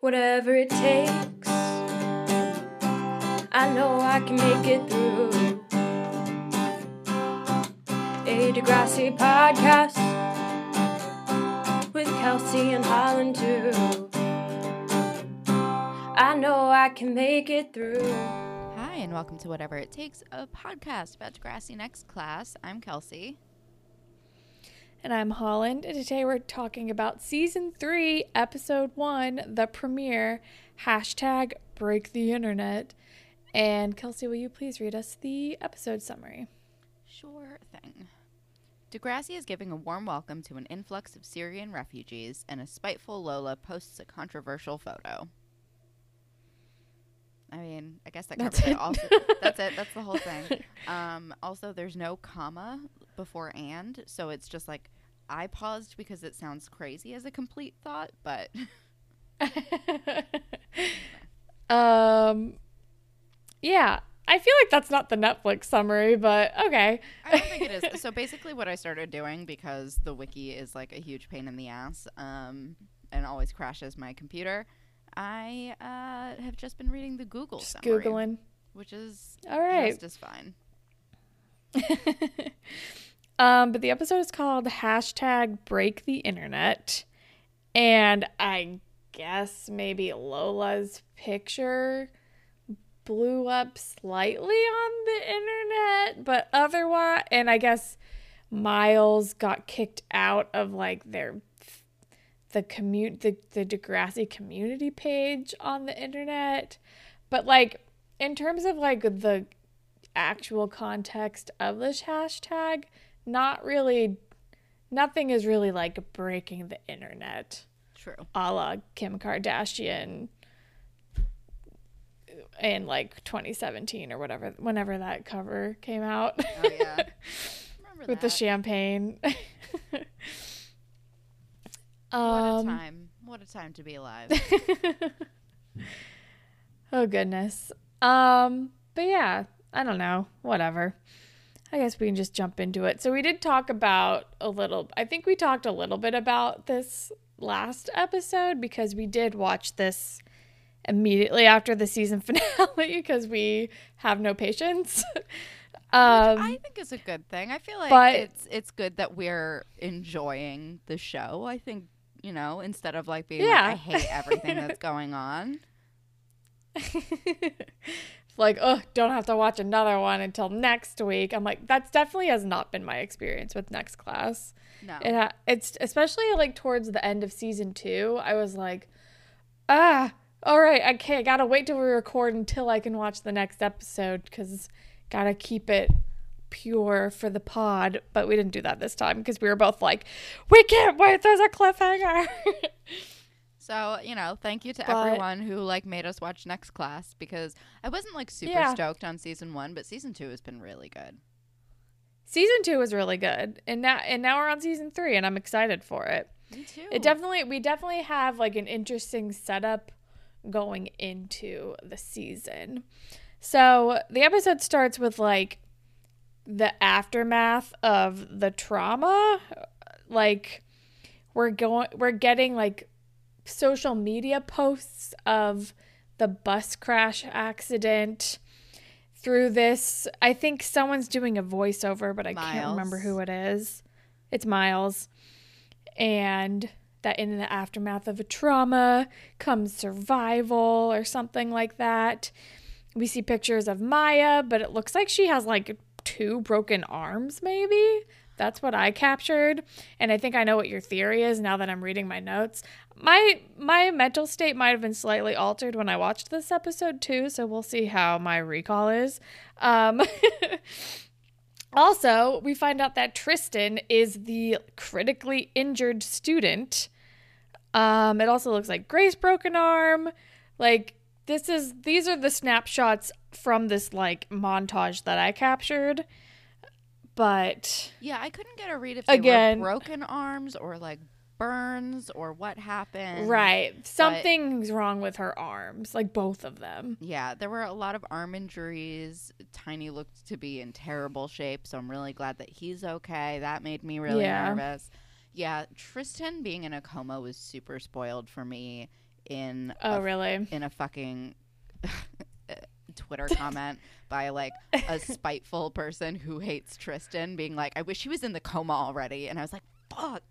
whatever it takes. I know I can make it through. A Degrassi podcast with Kelsey and Holland too. I know I can make it through. Hi, and welcome to Whatever It Takes, a podcast about Degrassi Next Class. I'm Kelsey. And I'm Holland, and today we're talking about season three, episode one, the premiere, hashtag break the internet. And Kelsey, will you please read us the episode summary? Sure thing. Degrassi is giving a warm welcome to an influx of Syrian refugees, and a spiteful Lola posts a controversial photo. I mean, I guess that That's covers it. it. Also, that's it. That's the whole thing. Um, also, there's no comma before and, so it's just like I paused because it sounds crazy as a complete thought, but um, yeah, I feel like that's not the Netflix summary, but okay. I don't think it is. So basically, what I started doing because the wiki is like a huge pain in the ass, um, and always crashes my computer. I uh, have just been reading the Google Just summary, Googling. which is All right. just as fine. um, but the episode is called hashtag break the internet. And I guess maybe Lola's picture blew up slightly on the internet, but otherwise, and I guess Miles got kicked out of like their the commute the, the Degrassi community page on the internet. But like in terms of like the actual context of this hashtag, not really nothing is really like breaking the internet True. a la Kim Kardashian in like 2017 or whatever, whenever that cover came out Oh yeah. Remember with the that. champagne. What a um, time! What a time to be alive. oh goodness. Um, but yeah, I don't know. Whatever. I guess we can just jump into it. So we did talk about a little. I think we talked a little bit about this last episode because we did watch this immediately after the season finale because we have no patience. um, I think it's a good thing. I feel like but- it's it's good that we're enjoying the show. I think you know instead of like being Yeah. like I hate everything that's going on. Like, oh, don't have to watch another one until next week. I'm like, that's definitely has not been my experience with next class. No. It ha- it's especially like towards the end of season two. I was like, ah, all right, okay, I gotta wait till we record until I can watch the next episode because gotta keep it pure for the pod. But we didn't do that this time because we were both like, we can't wait. There's a cliffhanger. So, you know, thank you to But- everyone who like made us watch Next Class because I wasn't like super Yeah. stoked on season 1, but season 2 has been really good. season two was really good, and now and now we're on season three, and I'm excited for it. Me too. It definitely we definitely have like an interesting setup going into the season. So the episode starts with like the aftermath of the trauma. Like we're going we're getting like social media posts of the bus crash accident through this. I think someone's doing a voiceover, but I can't remember who it is. It's Miles and that in the aftermath of a trauma comes survival or something like that. We see pictures of Maya, but it looks like she has like two broken arms, maybe. That's what I captured, and I think I know what your theory is now that I'm reading my notes. My my mental state might have been slightly altered when I watched this episode too, so we'll see how my recall is. Um, Also, we find out that Tristan is the critically injured student. Um, it also looks like Grace broke an arm. Like this is these are the snapshots from this like montage that I captured. But Yeah, I couldn't get a read if they Again- were broken arms or like burns or what happened. right, something's wrong with her arms, like both of them. Yeah, there were a lot of arm injuries. Tiny looked to be in terrible shape, so I'm really glad that he's okay. That made me really Yeah. nervous. Yeah, Tristan being in a coma was super spoiled for me. in Oh, a really? in a fucking Twitter comment by like a spiteful person who hates Tristan being like, I wish he was in the coma already. And I was like, fuck.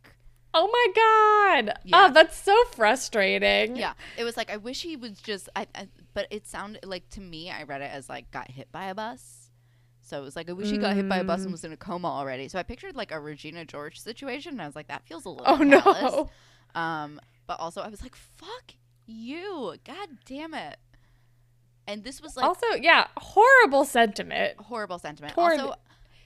Oh my god. Yeah. Oh, that's so frustrating. Yeah. It was like, I wish he was just, I, I, but it sounded like to me, I read it as like got hit by a bus. So it was like, I wish he got hit by a bus and was in a coma already. So I pictured like a Regina George situation. And I was like, that feels a little Oh callous. no. Um, but also I was like, fuck you. God damn it. And this was like, also, yeah, horrible sentiment. horrible sentiment. Also,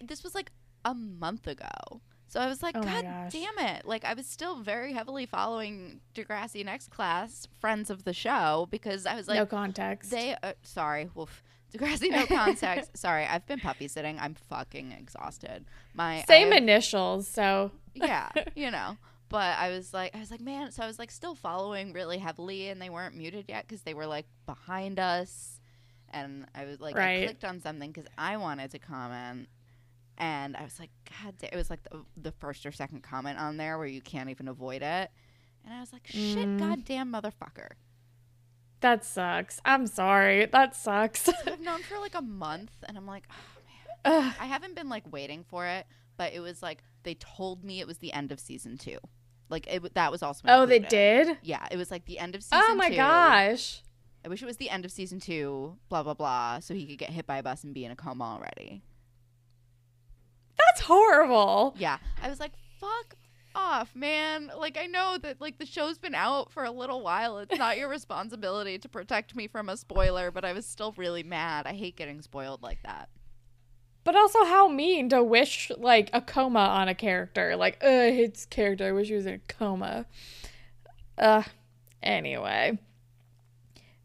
this was like a month ago. So I was like, Oh God damn it. Like, I was still very heavily following Degrassi Next Class, friends of the show, because I was like, no context. they, uh, sorry, woof. Degrassi No Context. sorry, I've been puppy sitting. I'm fucking exhausted. My Same have- initials, so yeah, you know. But I was like, I was like, man. So I was like, still following really heavily, and they weren't muted yet because they were like behind us. And I was like, I clicked on something because I wanted to comment, and I was like, God, da-. it was like the, the first or second comment on there where you can't even avoid it. And I was like, shit, Mm. goddamn motherfucker. that sucks. I'm sorry. That sucks. I've known for like a month, and I'm like, oh man. Ugh. I haven't been like waiting for it, but it was like they told me it was the end of season two. Like it, that was also. oh, they did? Yeah, it was like the end of season. Oh my two. gosh. I wish it was the end of season two. Blah blah blah. So he could get hit by a bus and be in a coma already. That's horrible. Yeah, I was like, fuck off, man. Like I know that like the show's been out for a little while. It's not your responsibility to protect me from a spoiler, but I was still really mad. I hate getting spoiled like that. But also, how mean to wish like a coma on a character. Like, uh, his character. I wish he was in a coma. Uh, anyway,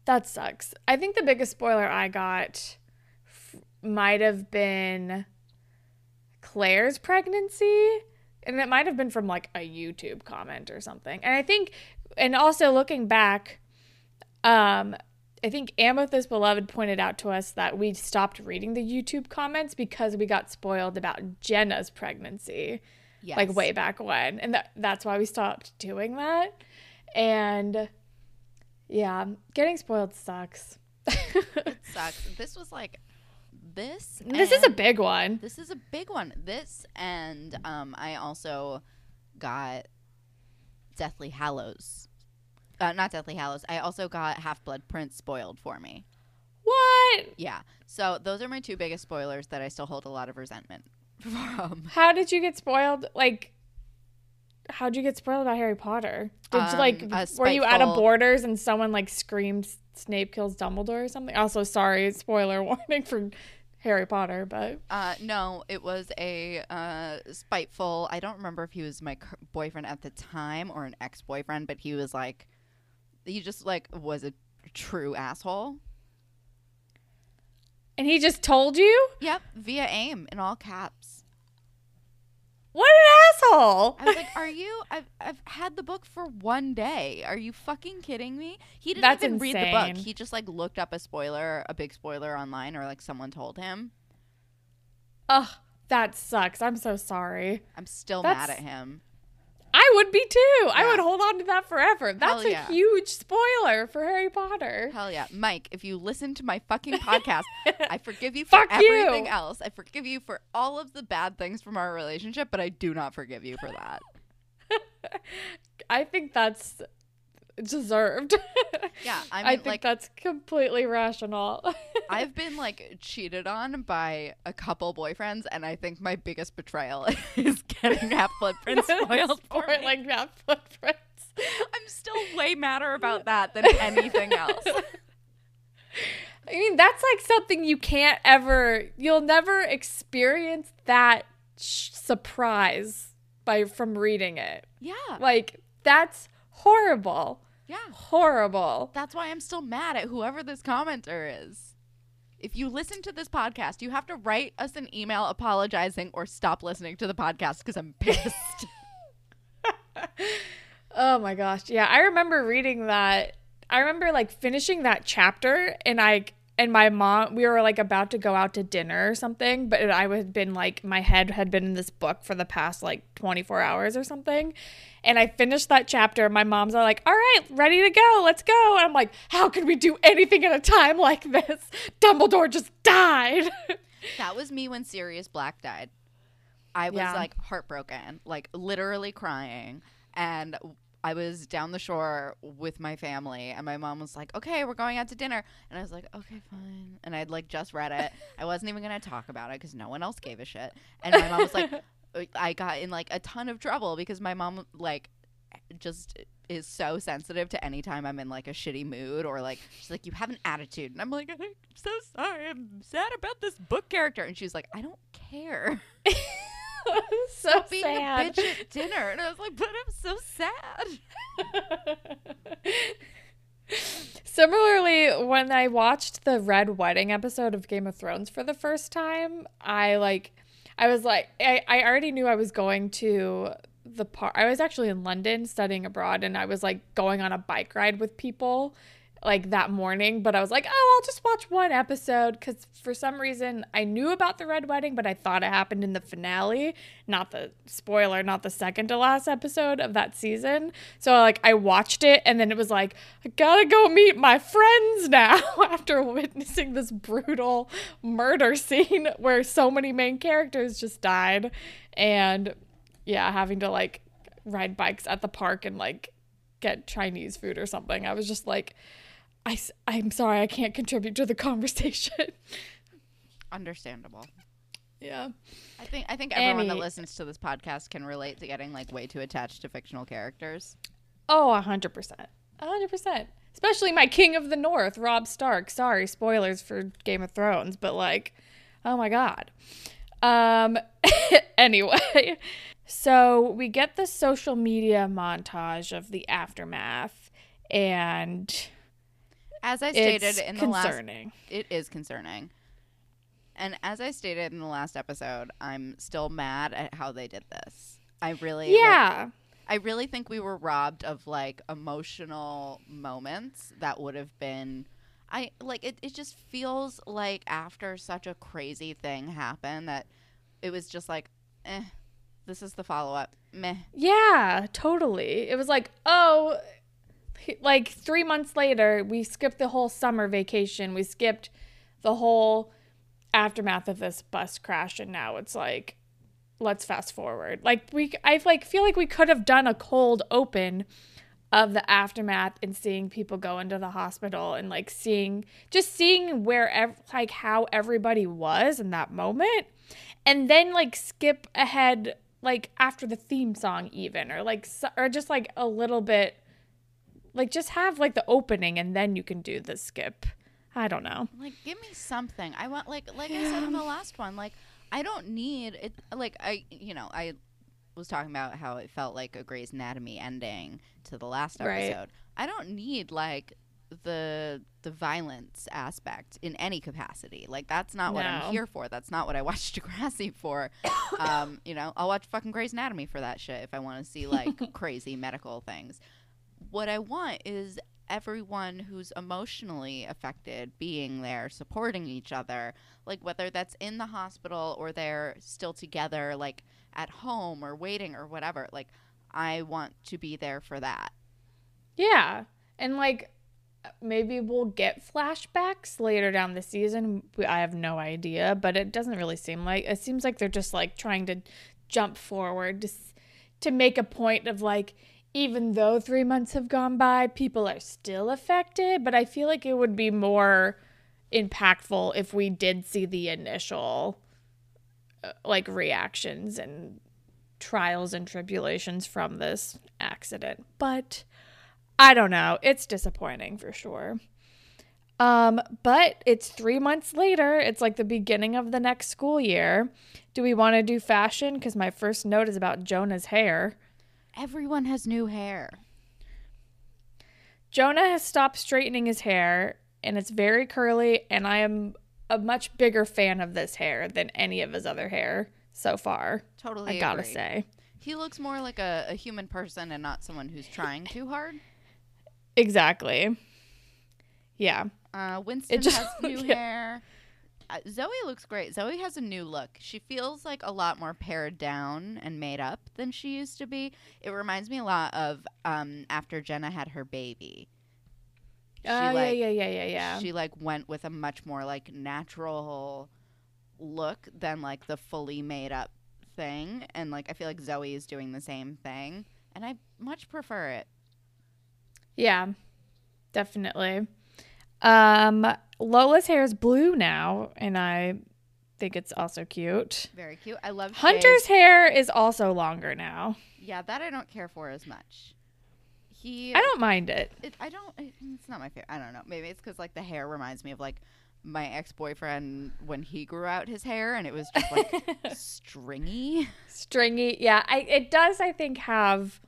that sucks. I think the biggest spoiler I got f- might have been Clare's pregnancy, and it might have been from like a YouTube comment or something. And I think, and also looking back, um, I think Amethyst Beloved pointed out to us that we stopped reading the YouTube comments because we got spoiled about Jenna's pregnancy, Yes. like way back when, and that that's why we stopped doing that. And yeah, getting spoiled sucks. it sucks. This was like this. this is a big one. This is a big one. This and um, I also got Deathly Hallows. Uh, not Deathly Hallows. I also got Half Blood Prince spoiled for me. What? Yeah. So those are my two biggest spoilers that I still hold a lot of resentment from. How did you get spoiled? Like, how'd you get spoiled about Harry Potter? Did you like, Um, a were you out of spiteful- Borders and someone like screamed Snape kills Dumbledore or something? Also, sorry, spoiler warning for Harry Potter, but Uh, no, it was a uh, spiteful. I don't remember if he was my boyfriend at the time or an ex-boyfriend, but he was like, he just like was a true asshole. and he just told you? Yep, via AIM in all caps. What an asshole! I was like, "Are you? I've I've had the book for one day. Are you fucking kidding me?" He didn't That's even read the book. He just like looked up a spoiler, a big spoiler online, or like someone told him. Ugh, that sucks. I'm so sorry. I'm still mad at him. I would be too. I would hold on to that forever. That's a huge spoiler for Harry Potter. Hell yeah, Mike! If you listen to my fucking podcast, I forgive you for Fuck you. everything else. I forgive you for all of the bad things from our relationship, but I do not forgive you for that. I think that's deserved. Yeah, I I, think like- that's completely rational. I've been like cheated on by a couple boyfriends, and I think my biggest betrayal is getting Half Blood Prince spoiled for Or me. like that footprints. I'm still way madder about that than anything else. I mean, that's like something you can't ever. You'll never experience that sh- surprise by from reading it. Yeah, Like that's horrible. Yeah. Horrible. That's why I'm still mad at whoever this commenter is. If you listen to this podcast, you have to write us an email apologizing or stop listening to the podcast because I'm pissed. Oh my gosh. Yeah, I remember reading that. I remember like finishing that chapter and I and my mom we were like about to go out to dinner or something but i had been like my head had been in this book for the past like 24 hours or something and i finished that chapter my mom's all like all right ready to go let's go and i'm like how can we do anything at a time like this dumbledore just died That was me when Sirius Black died. I was Yeah. like heartbroken, like literally crying. And I was down the shore with my family, and my mom was like, Okay, we're going out to dinner. And I was like, Okay, fine. And I'd like just read it. I wasn't even going to talk about it because no one else gave a shit. And my mom was like, uh, I got in like a ton of trouble because my mom, like, just is so sensitive to any time I'm in like a shitty mood or like she's like you have an attitude and I'm like I'm so sorry I'm sad about this book character and she's like I don't care so being sad a bitch at dinner and I was like but I'm so sad Similarly, when I watched the Red Wedding episode of Game of Thrones for the first time, I like, I was like, I, I already knew I was going to the part. I was actually in London studying abroad, and I was like going on a bike ride with people like that morning, but I was like, oh, I'll just watch one episode because for some reason I knew about the Red Wedding, but I thought it happened in the finale, not the spoiler, not the second to last episode of that season. So like I watched it and then it was like, I gotta go meet my friends now after witnessing this brutal murder scene where so many main characters just died. And yeah, having to like ride bikes at the park and like get Chinese food or something. I was just like, I, am sorry, I can't contribute to the conversation. understandable yeah. I think I think everyone that listens to this podcast can relate to getting like way too attached to fictional characters Oh, a 100%. a 100%. Especially my King of the North, Robb Stark. Sorry, spoilers for Game of Thrones, but like, oh my God. Um, anyway, so we get the social media montage of the aftermath, and as I stated in the last concerning. it is concerning. And as I stated in the last episode, I'm still mad at how they did this. I really like, Yeah. I really think we were robbed of like emotional moments that would have been I like it it just feels like after such a crazy thing happened that it was just like eh this is the follow up. Meh. Yeah, totally. It was like, oh, like three months later, we skipped the whole summer vacation. We skipped the whole aftermath of this bus crash, and now it's like, let's fast forward. Like we, I like feel like we could have done a cold open of the aftermath and seeing people go into the hospital and like seeing just seeing where ev- like how everybody was in that moment and then like skip ahead like after the theme song even or like or just like a little bit like just have like the opening and then you can do the skip i don't know Like give me something. I want like like I said in the last one, like I don't need it like I you know, I was talking about how it felt like a Grey's Anatomy ending to the last Right. episode. I don't need like the the violence aspect in any capacity. Like that's not what I'm here for. That's not what I watch Degrassi for. um, you know, I'll watch fucking Grey's Anatomy for that shit if I want to see like crazy medical things. What I want is everyone who's emotionally affected being there, supporting each other, like whether that's in the hospital or they're still together, like at home or waiting or whatever. Like, I want to be there for that. yeah and like maybe we'll get flashbacks later down the season i have no idea but it doesn't really seem like it seems like they're just like trying to jump forward to to make a point of like even though 3 months have gone by people are still affected but i feel like it would be more impactful if we did see the initial uh, like reactions and trials and tribulations from this accident but I don't know. It's disappointing for sure. Um, but it's three months later. It's like the beginning of the next school year. Do we want to do fashion? Because my first note is about Jonah's hair. Everyone has new hair. Jonah has stopped straightening his hair, and it's very curly. And I am a much bigger fan of this hair than any of his other hair so far. Totally. I gotta agree. say. He looks more like a, a human person and not someone who's trying too hard. Exactly. Yeah. Uh, Winston just- has new yeah. hair. Uh, Zoe looks great. Zoe has a new look. She feels like a lot more pared down and made up than she used to be. It reminds me a lot of um, after Jenna had her baby. She, Oh yeah, like, yeah, yeah, yeah, yeah. She like went with a much more like natural look than like the fully made up thing. And like I feel like Zoe is doing the same thing, and I much prefer it. Yeah, definitely. Um, Lola's hair is blue now, and I think it's also cute. Very cute. I love Hunter's Shay's- hair is also longer now. Yeah, that I don't care for as much. He, I don't mind it. It, I don't. It's not my favorite. I don't know. Maybe it's because like the hair reminds me of like my ex boyfriend when he grew out his hair and it was just like stringy. Stringy, yeah. I it does. I think have.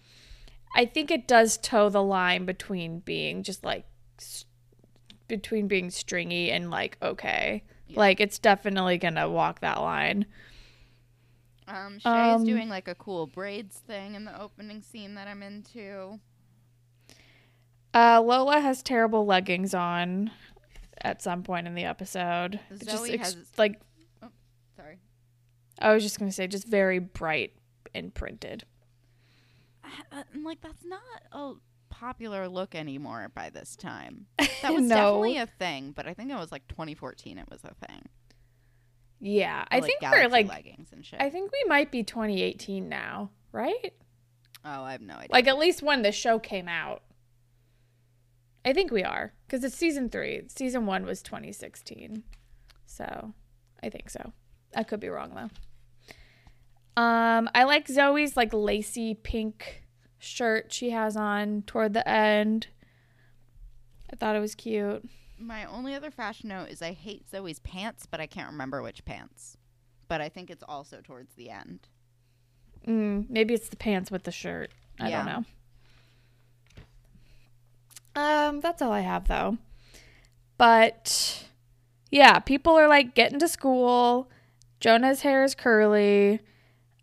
I think it does toe the line between being just like s- between being stringy and like okay. Yeah. Like it's definitely gonna walk that line. Um, Shay's Um, doing like a cool braids thing in the opening scene that I'm into. Uh, Lola has terrible leggings on at some point in the episode. It's just Zoe ex- has- like Sorry. I was just gonna say, just very bright and printed. Uh, and like that's not a popular look anymore by this time. That was No. definitely a thing, but I think it was like 2014. It was a thing. Yeah, Or, I like, think we're like, leggings and shit. I think we might be 2018 now, right? oh, I have no idea. Like at least when the show came out. I think we are because it's season three. Season one was 2016, so I think so. I could be wrong though. Um, I like Zoe's like lacy pink shirt she has on toward the end. I thought it was cute. My only other fashion note is I hate Zoe's pants, but I can't remember which pants. But I think it's also towards the end. Mm, maybe it's the pants with the shirt. I Yeah. don't know. Um, that's all I have though. But yeah, people are like getting to school. Jonah's hair is curly.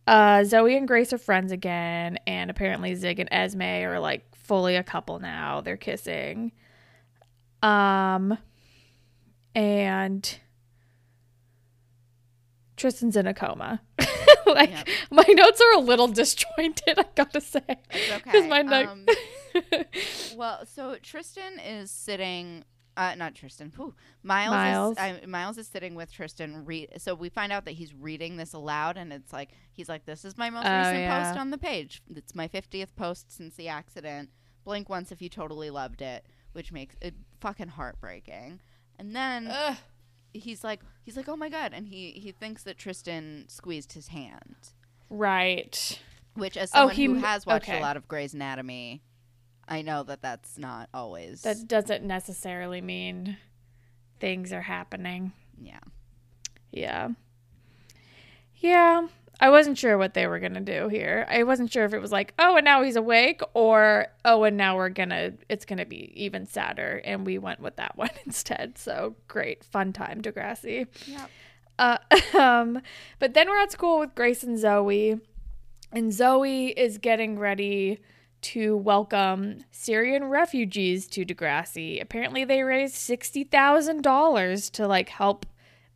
Uh, Zoe and Grace are friends again, and apparently Zig and Esme are like fully a couple now. They're kissing. Um, and Tristan's in a coma. like Yep. my notes are a little disjointed. I gotta say, It's okay. because my note. Um, well, so Tristan is sitting. Uh, not Tristan. Whew. Miles. Miles. Is, uh, Miles is sitting with Tristan. Read. So we find out that he's reading this aloud, and it's like he's like, "This is my most Oh, recent yeah. post on the page. It's my fiftieth post since the accident. Blink once if you totally loved it," which makes it fucking heartbreaking. And then Ugh. he's like, he's like, "Oh my god!" And he he thinks that Tristan squeezed his hand. right. Which, as Oh, someone he who has watched okay. a lot of Grey's Anatomy, I know that that's not always. That doesn't necessarily mean things are happening. yeah. Yeah. Yeah. I wasn't sure what they were going to do here. I wasn't sure if it was like, oh, and now he's awake, or oh, and now we're going to, it's going to be even sadder. And we went with that one instead. So great. Fun time, Degrassi. Yep. Uh, um, but then we're at school with Grace and Zoe, and Zoe is getting ready to welcome Syrian refugees to Degrassi. Apparently, they raised sixty thousand dollars to like help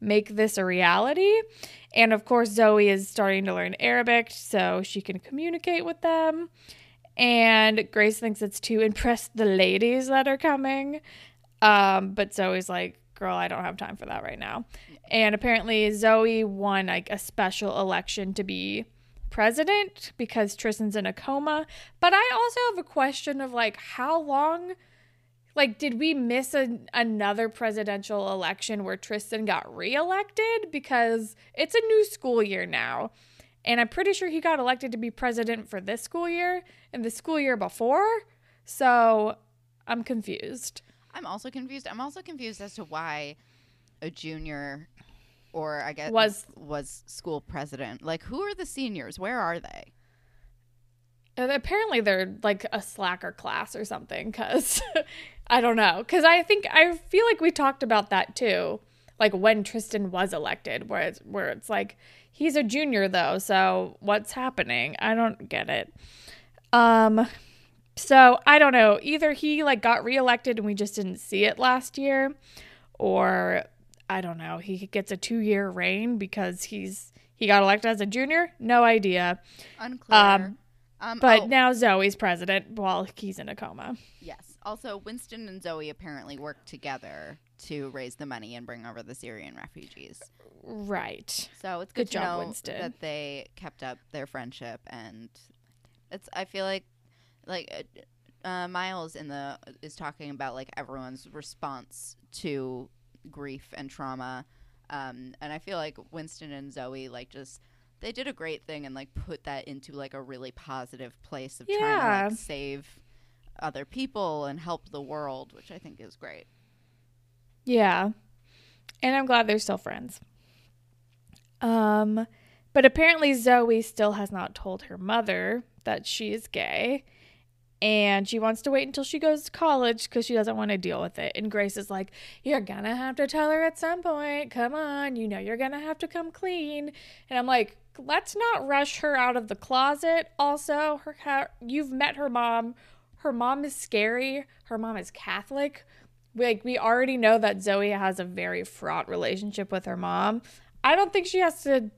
make this a reality. And of course, Zoe is starting to learn Arabic so she can communicate with them. And Grace thinks it's to impress the ladies that are coming. Um, but Zoe's like, girl, I don't have time for that right now. And apparently, Zoe won like a special election to be president because Tristan's in a coma. But I also have a question of like, how long? Like, did we miss a, another presidential election where Tristan got reelected? Because it's a new school year now. And I'm pretty sure he got elected to be president for this school year and the school year before. So I'm confused. I'm also confused. I'm also confused as to why a junior or I guess Was- was school president. Like who are the seniors? Where are they? And apparently they're like a slacker class or something because I don't know. Because I think I feel like we talked about that too. Like when Tristan was elected, where it's, where it's like he's a junior though, so what's happening? I don't get it. Um, So I don't know. Either he like got reelected and we just didn't see it last year, or I don't know. He gets a two year reign because he's he got elected as a junior. No idea. Unclear. Um, Um, But oh, now Zoe's president while he's in a coma. yes. Also, Winston and Zoe apparently worked together to raise the money and bring over the Syrian refugees. Right. So it's good, Good to job, know Winston. that they kept up their friendship, and it's. I feel like, like uh, uh, Miles in the is talking about like everyone's response to grief and trauma, um, and I feel like Winston and Zoe like just they did a great thing and like put that into like a really positive place of trying to like save other people and help the world, which I think is great. Yeah. And I'm glad they're still friends. Um but apparently Zoe still has not told her mother that she is gay and she wants to wait until she goes to college cuz she doesn't want to deal with it. And Grace is like, "You're to have to tell her at some point. Come on, you know you're to have to come clean." And I'm like, "Let's not rush her out of the closet. Also, her ha- you've met her mom. Her mom is scary. Her mom is Catholic like we already know that Zoe has a very fraught relationship with her mom. I don't think she has to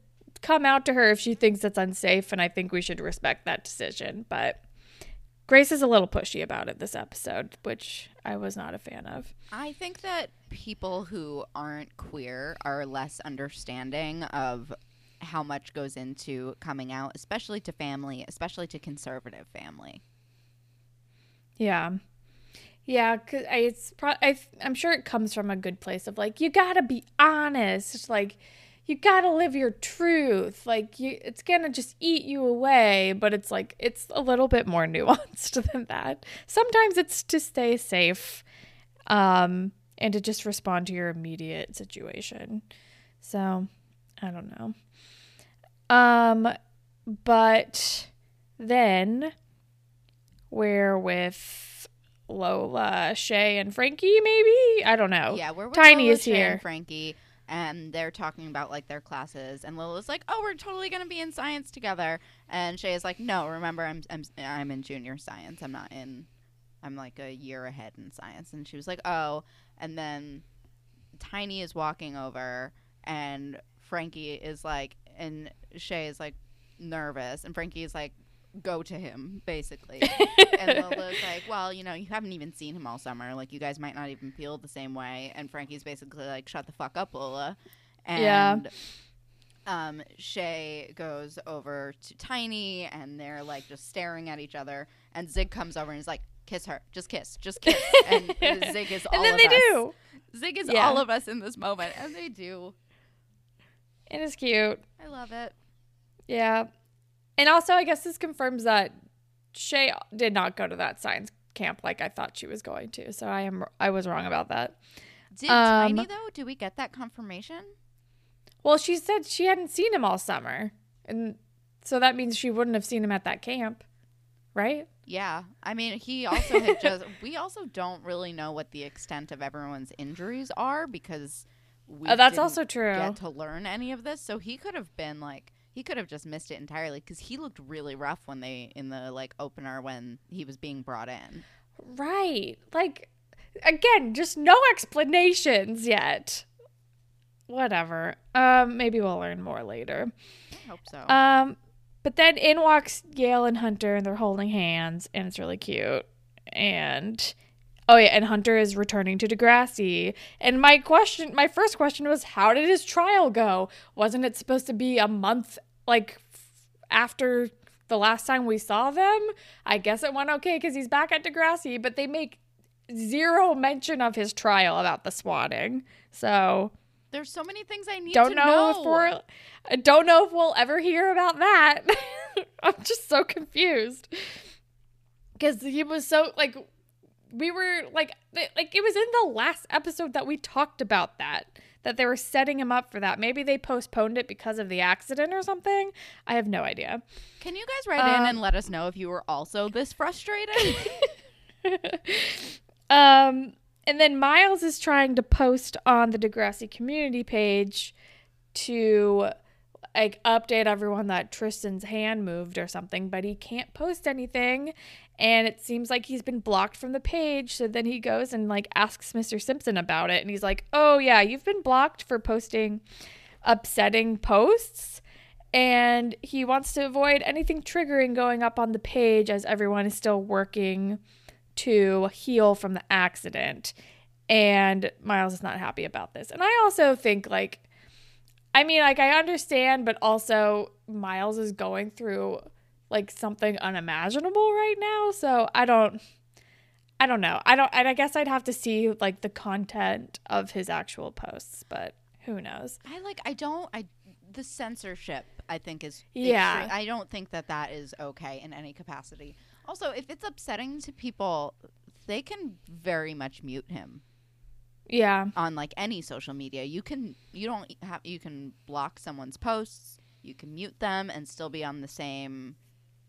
come out to her if she thinks it's unsafe and I think we should respect that decision. But Grace is a little pushy about it this episode, which I was not a fan of. I think that people who aren't queer are less understanding of how much goes into coming out, especially to family, especially to conservative family. Yeah. Yeah, cause I, it's pro- I, I'm sure it comes from a good place of like you gotta be honest, like you gotta live your truth. Like you, it's gonna just eat you away. But it's like it's a little bit more nuanced than that. Sometimes it's to stay safe, um, and to just respond to your immediate situation. So I don't know. Um, but then we're with Lola, Shay, and Frankie, maybe? I don't know. Yeah, we're with Tiny Lola, is Shay, and here. Frankie, and they're talking about like their classes, and Lola's like, "Oh, we're totally gonna be in science together," and Shay is like, "No, remember, I'm I'm I'm in junior science. I'm not in. I'm like a year ahead in science." And she was like, "Oh," and then Tiny is walking over, and Frankie is like, and Shay is like nervous, and Frankie is like. Go to him, basically. and Lola's like, well, you know, you haven't even seen him all summer. Like, you guys might not even feel the same way. And Frankie's basically like, shut the fuck up, Lola. And Yeah. um, Shay goes over to Tiny, and they're like just staring at each other. And Zig comes over and is like, kiss her, just kiss, just kiss. And Zig is all and then of they us. do. Zig is Yeah. all of us in this moment, and they do. It is cute. I love it. Yeah. And also, I guess this confirms that Shay did not go to that science camp like I thought she was going to. So I am I was wrong about that. Did Um, Tiny though? Do we get that confirmation? Well, she said she hadn't seen him all summer. And so that means she wouldn't have seen him at that camp. Right? Yeah, I mean, he also had just. We also don't really know what the extent of everyone's injuries are because we. Oh, that's also true. Get to learn any of this, so he could have been like he could have just missed it entirely because he looked really rough when they in the like opener when he was being brought in. Right. Like again, just no explanations yet. Whatever. Um maybe we'll learn more later. I hope so. Um but then in walks Yael and Hunter and they're holding hands and it's really cute. And oh yeah, and Hunter is returning to Degrassi. And my question my first question was how did his trial go? Wasn't it supposed to be a month like f- after the last time we saw them? I guess it went okay cuz he's back at Degrassi, but they make zero mention of his trial about the swatting. So, There's so many things I need don't to know, know. if we're I don't know if we'll ever hear about that. I'm just so confused because he was so like we were like like it was in the last episode that we talked about that that they were setting him up for that. Maybe they postponed it because of the accident or something. I have no idea. Can you guys write in Um, and let us know if you were also this frustrated? um, and then Miles is trying to post on the Degrassi community page to like update everyone that Tristan's hand moved or something, but he can't post anything. And it seems like he's been blocked from the page. So then he goes and like asks Mr. Simpson about it, and he's like, "Oh yeah, you've been blocked for posting upsetting posts." And he wants to avoid anything triggering going up on the page as everyone is still working to heal from the accident. And Miles is not happy about this. And I also think, like, I mean, like, I understand, but also Miles is going through like something unimaginable right now. So I don't, I don't know. I don't, and I guess I'd have to see like the content of his actual posts, but who knows? I like. I don't. I the censorship. I think is Yeah. extre- I don't think that that is okay in any capacity. Also, if it's upsetting to people, they can very much mute him Yeah. on like any social media. You can. You don't have. You can block someone's posts. You can mute them and still be on the same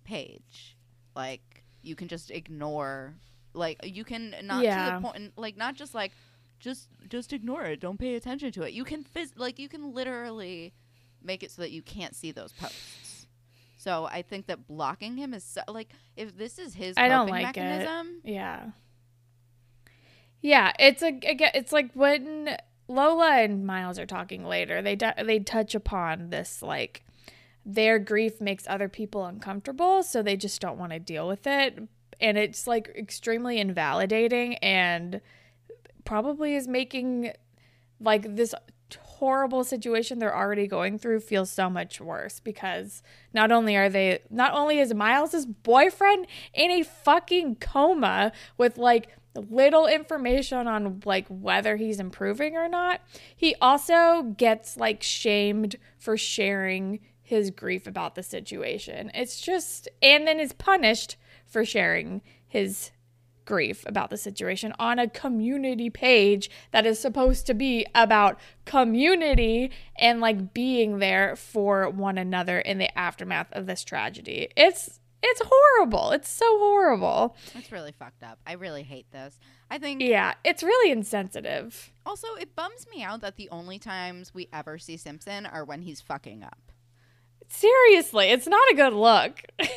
page. Like you can just ignore. Like you can not to the point. Like not just like just just ignore it. Don't pay attention to it. You can phys- like you can literally make it so that you can't see those posts. So I think that blocking him is so, like if this is his I don't coping like it. mechanism. Yeah. Yeah, it's a again, it's like when Lola and Miles are talking later, they d- they touch upon this like their grief makes other people uncomfortable, so they just don't want to deal with it, and it's like extremely invalidating and probably is making like this horrible situation they're already going through feel so much worse because not only are they not only is Miles's boyfriend in a fucking coma with like little information on like whether he's improving or not he also gets like shamed for sharing his grief about the situation it's just and then is punished for sharing his grief about the situation on a community page that is supposed to be about community and like being there for one another in the aftermath of this tragedy. It's it's horrible. It's so horrible. It's really fucked up. I really hate this. I think Yeah, it's really insensitive. also it bums me out that the only times we ever see Simpson are when he's fucking up. Seriously, it's not a good look.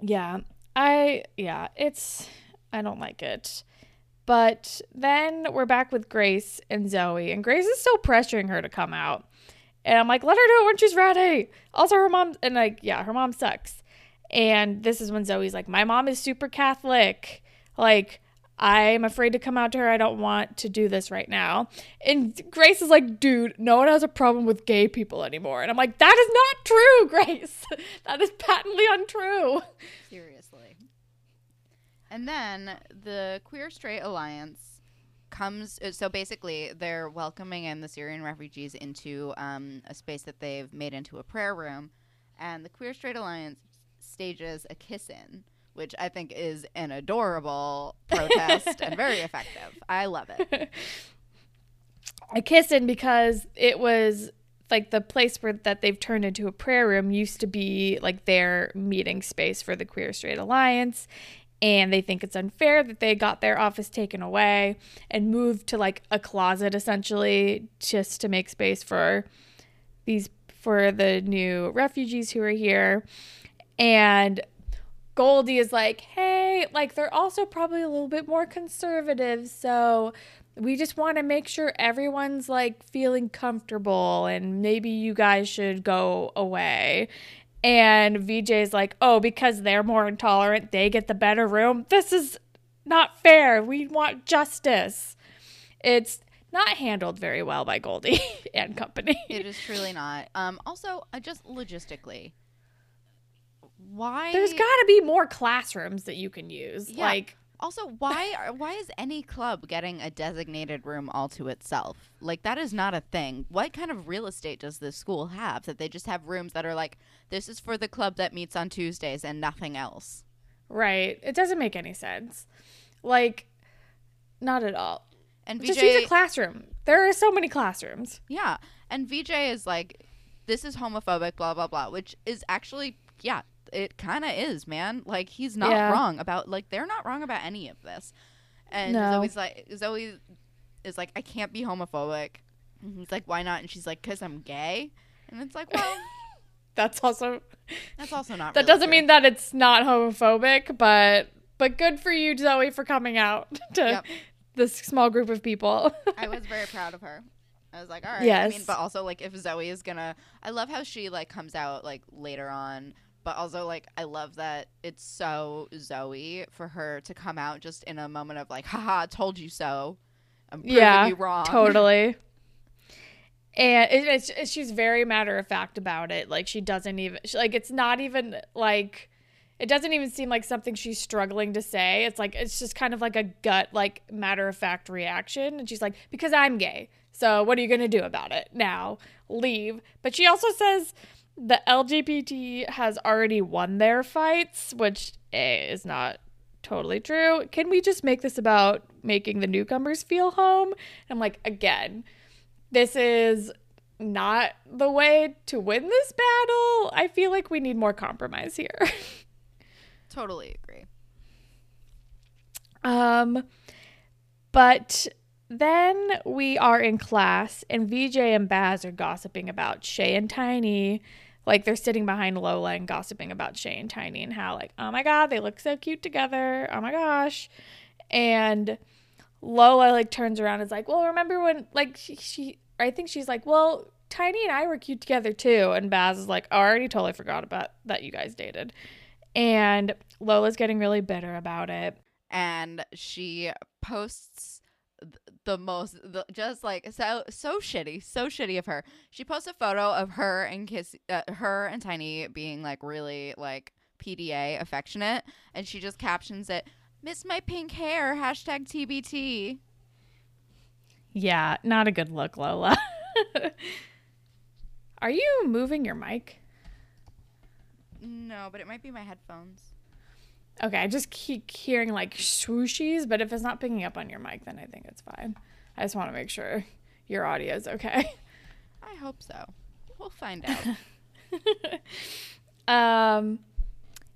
yeah, I yeah, it's I don't like it. But then we're back with Grace and Zoe, and Grace is still pressuring her to come out. And I'm like, let her do it when she's ready. Also, her mom and like, yeah, her mom sucks. And this is when Zoe's like, my mom is super Catholic. Like, I'm afraid to come out to her. I don't want to do this right now. And Grace is like, dude, no one has a problem with gay people anymore. And I'm like, that is not true, Grace. that is patently untrue. Seriously. And then the Queer Straight Alliance comes. uh, So basically, they're welcoming in the Syrian refugees into um, a space that they've made into a prayer room. And the Queer Straight Alliance stages a kiss in, which I think is an adorable protest and very effective. I love it. a kissing because it was like the place where that they've turned into a prayer room used to be like their meeting space for the queer straight alliance and they think it's unfair that they got their office taken away and moved to like a closet essentially just to make space for these for the new refugees who are here and Goldi is like, hey, like they're also probably a little bit more conservative, so we just want to make sure everyone's like feeling comfortable and maybe you guys should go away. And Vijay's like, oh, because they're more intolerant, they get the better room. This is not fair. We want justice. It's not handled very well by Goldi and company. It is truly not. Um, also, uh, just logistically, why? There's got to be more classrooms that you can use. Yeah. Like, Also, why are, why is any club getting a designated room all to itself? Like that is not a thing. What kind of real estate does this school have that they just have rooms that are like this is for the club that meets on Tuesdays and nothing else? Right. It doesn't make any sense. Like, not at all. And Just use a classroom. There are so many classrooms. yeah, and Vijay is like, this is homophobic, blah blah blah, which is actually yeah, it kind of is, man. Like he's not Yeah. wrong about like they're not wrong about any of this. And No. Zoe's like Zoe is like I can't be homophobic. And he's like why not? And she's like cuz I'm gay. And it's like, well, that's also That's also not. that really doesn't true. mean that it's not homophobic, but but good for you, Zoe, for coming out to Yep. this small group of people. I was very proud of her. I was like, all right. I Yes. mean, but also like if Zoe is gonna, I love how she like comes out like later on. But also like I love that it's so Zoe for her to come out just in a moment of like, haha, told you so. I'm proving yeah, you wrong. totally. And it, it's, it's she's very matter of fact about it. Like she doesn't even she, like it's not even like it doesn't even seem like something she's struggling to say. It's like it's just kind of like a gut like matter of fact reaction and she's like because I'm gay. So what are you going to do about it? Now leave. But she also says the LGBT has already won their fights, which A is not totally true. Can we just make this about making the newcomers feel home? And I'm like, again, this is not the way to win this battle. I feel like we need more compromise here. Totally agree. um, but then we are in class, and Vijay and Baz are gossiping about Shay and Tiny. Like they're sitting behind Lola and gossiping about Shay and Tiny and how, like, oh my god, they look so cute together. Oh my gosh. And Lola like turns around and is like, well, remember when like she, she I think she's like, well, Tiny and I were cute together too. And Baz is like, I already totally forgot about that you guys dated. And Lola's getting really bitter about it. and she posts the most the, just like so so shitty so shitty of her she posts a photo of her and kiss uh, her and tiny being like really like pda affectionate and she just captions it miss my pink hair hashtag tbt Yeah, not a good look, Lola. Are you moving your mic? no but it might be my headphones Okay, I just keep hearing like swooshies, but if it's not picking up on your mic, then I think it's fine. I just want to make sure your audio is okay. i hope so we'll find out Um,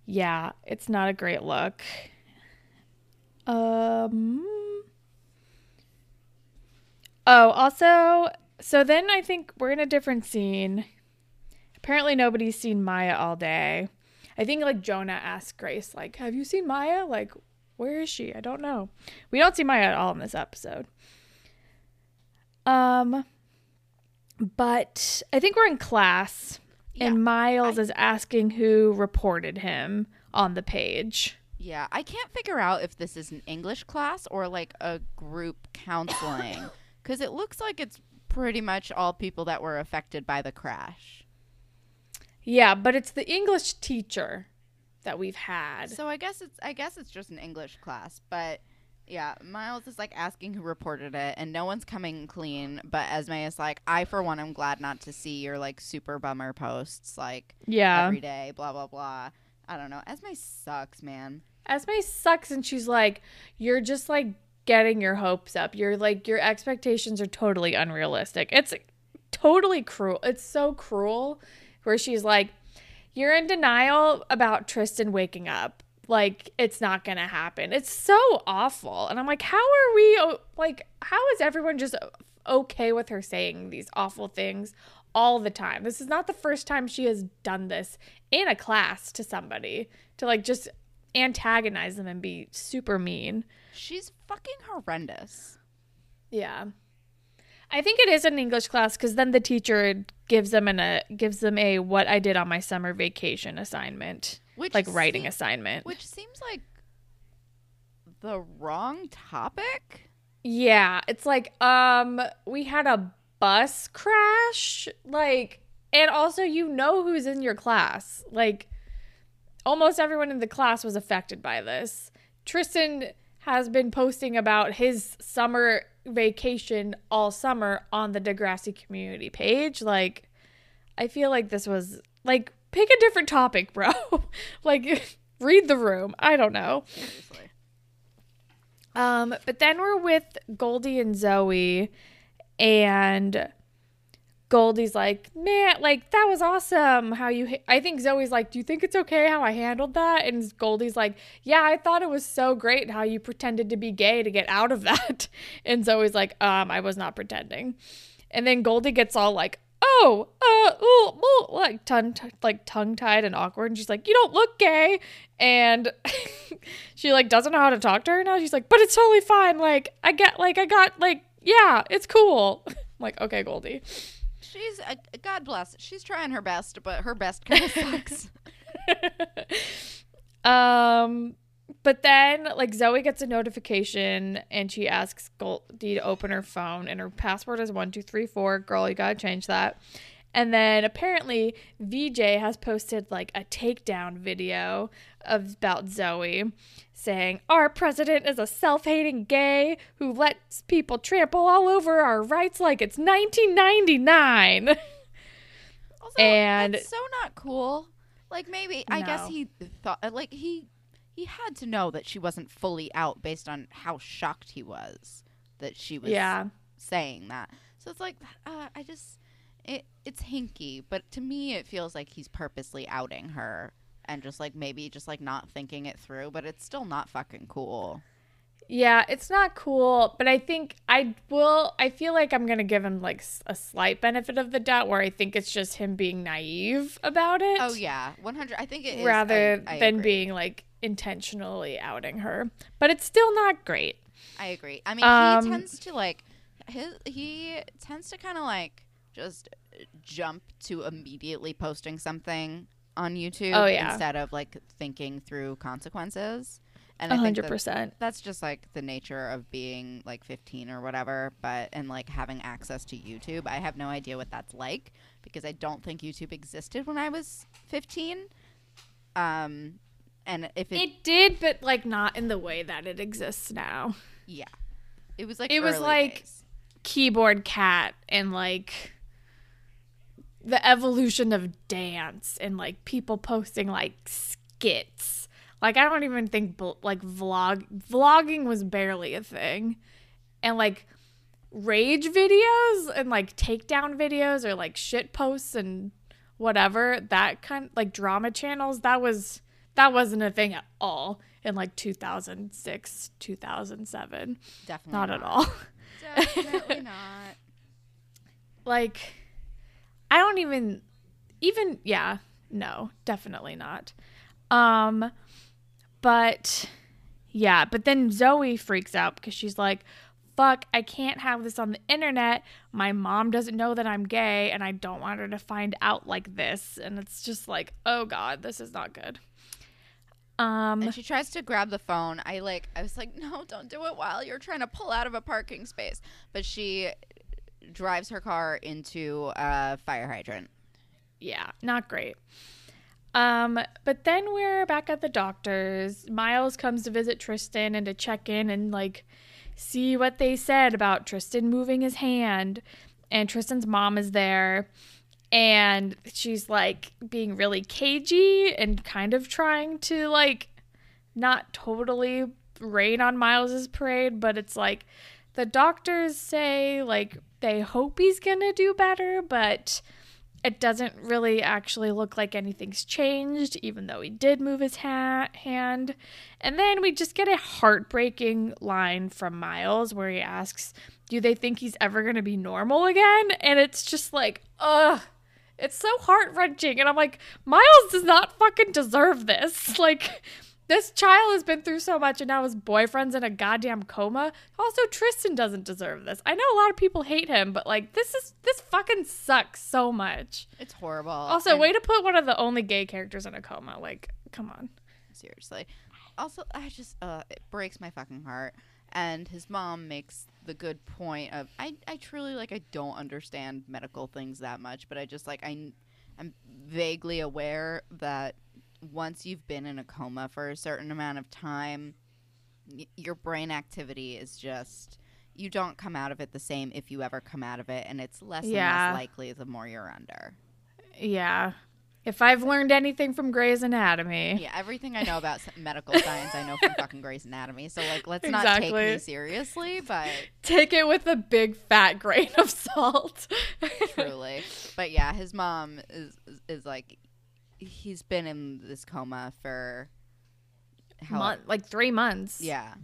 yeah, it's not a great look. Um. Oh, also, so then I think we're in a different scene. Apparently, nobody's seen Maya all day. I think like Jonah asked Grace, like, "Have you seen Maya? Like, where is she? I don't know." We don't see Maya at all in this episode. Um, but I think we're in class Yeah, and Miles I- is asking who reported him on the page. Yeah, I can't figure out if this is an English class or like a group counseling because it looks like it's pretty much all people that were affected by the crash. Yeah, but it's the English teacher that we've had. So I guess it's I guess it's just an English class, but yeah, Miles is like asking who reported it, and no one's coming clean. But Esme is like, I for one am glad not to see your like super bummer posts like yeah. every day, blah blah blah. I don't know. Esme sucks, man. Esme sucks and she's like, You're just like getting your hopes up. You're like your expectations are totally unrealistic. It's totally cruel. It's so cruel where she's like, You're in denial about Tristan waking up. Like it's not gonna happen. It's so awful. And I'm like, how are we like how is everyone just okay with her saying these awful things all the time? This is not the first time she has done this in a class to somebody to like just antagonize them and be super mean. She's fucking horrendous. Yeah. I think it is an English class because then the teacher gives them an a gives them a what I did on my summer vacation assignment, Which like writing se- assignment. Which seems like the wrong topic. Yeah, it's like um we had a bus crash, like and also you know who's in your class. Like almost everyone in the class was affected by this. Tristan has been posting about his summer vacation all summer on the Degrassi community page. Like I feel like this was like pick a different topic, bro. like read the room. I don't know. Seriously. Um, but then we're with Goldi and Zoe, and Goldi's like, "Man, like that was awesome. How you?" Ha-. I think Zoe's like, "Do you think it's okay how I handled that?" And Goldi's like, "Yeah, I thought it was so great how you pretended to be gay to get out of that." And Zoe's like, "Um, I was not pretending." And then Goldi gets all like oh, uh, ooh, ooh," like tongue, like tongue tied and awkward. And she's like, you don't look gay. And she like doesn't know how to talk to her now. She's like, but it's totally fine. Like I get, like I got, like yeah, it's cool. I'm like okay, Goldi. She's uh, God bless. She's trying her best, but her best kind of sucks. um, but then like Zoe gets a notification and she asks Goldi to open her phone and her password is one two three four. Girl, you gotta change that. And then apparently Vijay has posted like a takedown video of about Zoe saying our president is a self-hating gay who lets people trample all over our rights like it's 1999. Also, And- that's so not cool. Like maybe I guess he thought like he he had to know that she wasn't fully out based on how shocked he was that she was yeah. saying that. So it's like uh, I just it it's hinky, but to me it feels like he's purposely outing her and just like maybe just like not thinking it through, but it's still not fucking cool. Yeah, it's not cool, but I think I will. I feel like I'm gonna give him like a slight benefit of the doubt, where I think it's just him being naive about it. Oh yeah, 100 I think it is rather I, I than agree. being like intentionally outing her. But it's still not great. I agree. I mean, Um, he tends to like his he tends to kind of like just jump to immediately posting something on YouTube Oh, yeah. instead of like thinking through consequences. And A I think hundred that that's just like the nature of being like 15 or whatever, but and like having access to YouTube. I have no idea what that's like because I don't think YouTube existed when I was 15. Um and if it, It did, but like not in the way that it exists now. yeah. It was like It was like- days. Keyboard cat and like the evolution of dance and like people posting like skits. Like I don't even think like vlog vlogging was barely a thing. And like rage videos and like takedown videos or like shit posts and whatever that kind like drama channels that was that wasn't a thing at all in like 2006 2007 definitely not at all Definitely not. like i don't even even yeah no definitely not um but yeah but then zoe freaks out because she's like fuck i can't have this on the internet my mom doesn't know that i'm gay and i don't want her to find out like this and it's just like oh god this is not good um And she tries to grab the phone. I like I was like, "No, don't do it while you're trying to pull out of a parking space." But she drives her car into a fire hydrant. yeah, not great. Um, but then we're back at the doctor's. Miles comes to visit Tristan and to check in and like see what they said about Tristan moving his hand. And Tristan's mom is there and she's like being really cagey and kind of trying to like not totally rain on Miles's parade, but it's like the doctors say like they hope he's gonna do better, but it doesn't really actually look like anything's changed, even though he did move his ha- hand. And then we just get a heartbreaking line from Miles where he asks, Do they think he's ever going to be normal again? And it's just like, ugh. It's so heart wrenching. And I'm like, Miles does not fucking deserve this. Like, this child has been through so much and now his boyfriend's in a goddamn coma. Also, Tristan doesn't deserve this. I know a lot of people hate him, but like this is this fucking sucks so much. It's horrible. Also, And- way to put one of the only gay characters in a coma. Like, come on. seriously. Also, I just uh, it breaks my fucking heart. And his mom makes the good point of I, I truly like I don't understand medical things that much, but I just like I I'm vaguely aware that once you've been in a coma for a certain amount of time, y- your brain activity is just you don't come out of it the same if you ever come out of it, and it's less Yeah. and less likely the more you're under. Yeah. If I've learned anything from Grey's Anatomy, Yeah, everything I know about medical science, I know from fucking Grey's Anatomy. So like, let's not take me seriously, but take it with a big fat grain of salt. truly. But yeah, his mom is, is like, he's been in this coma for how? Mon- like three months. Yeah.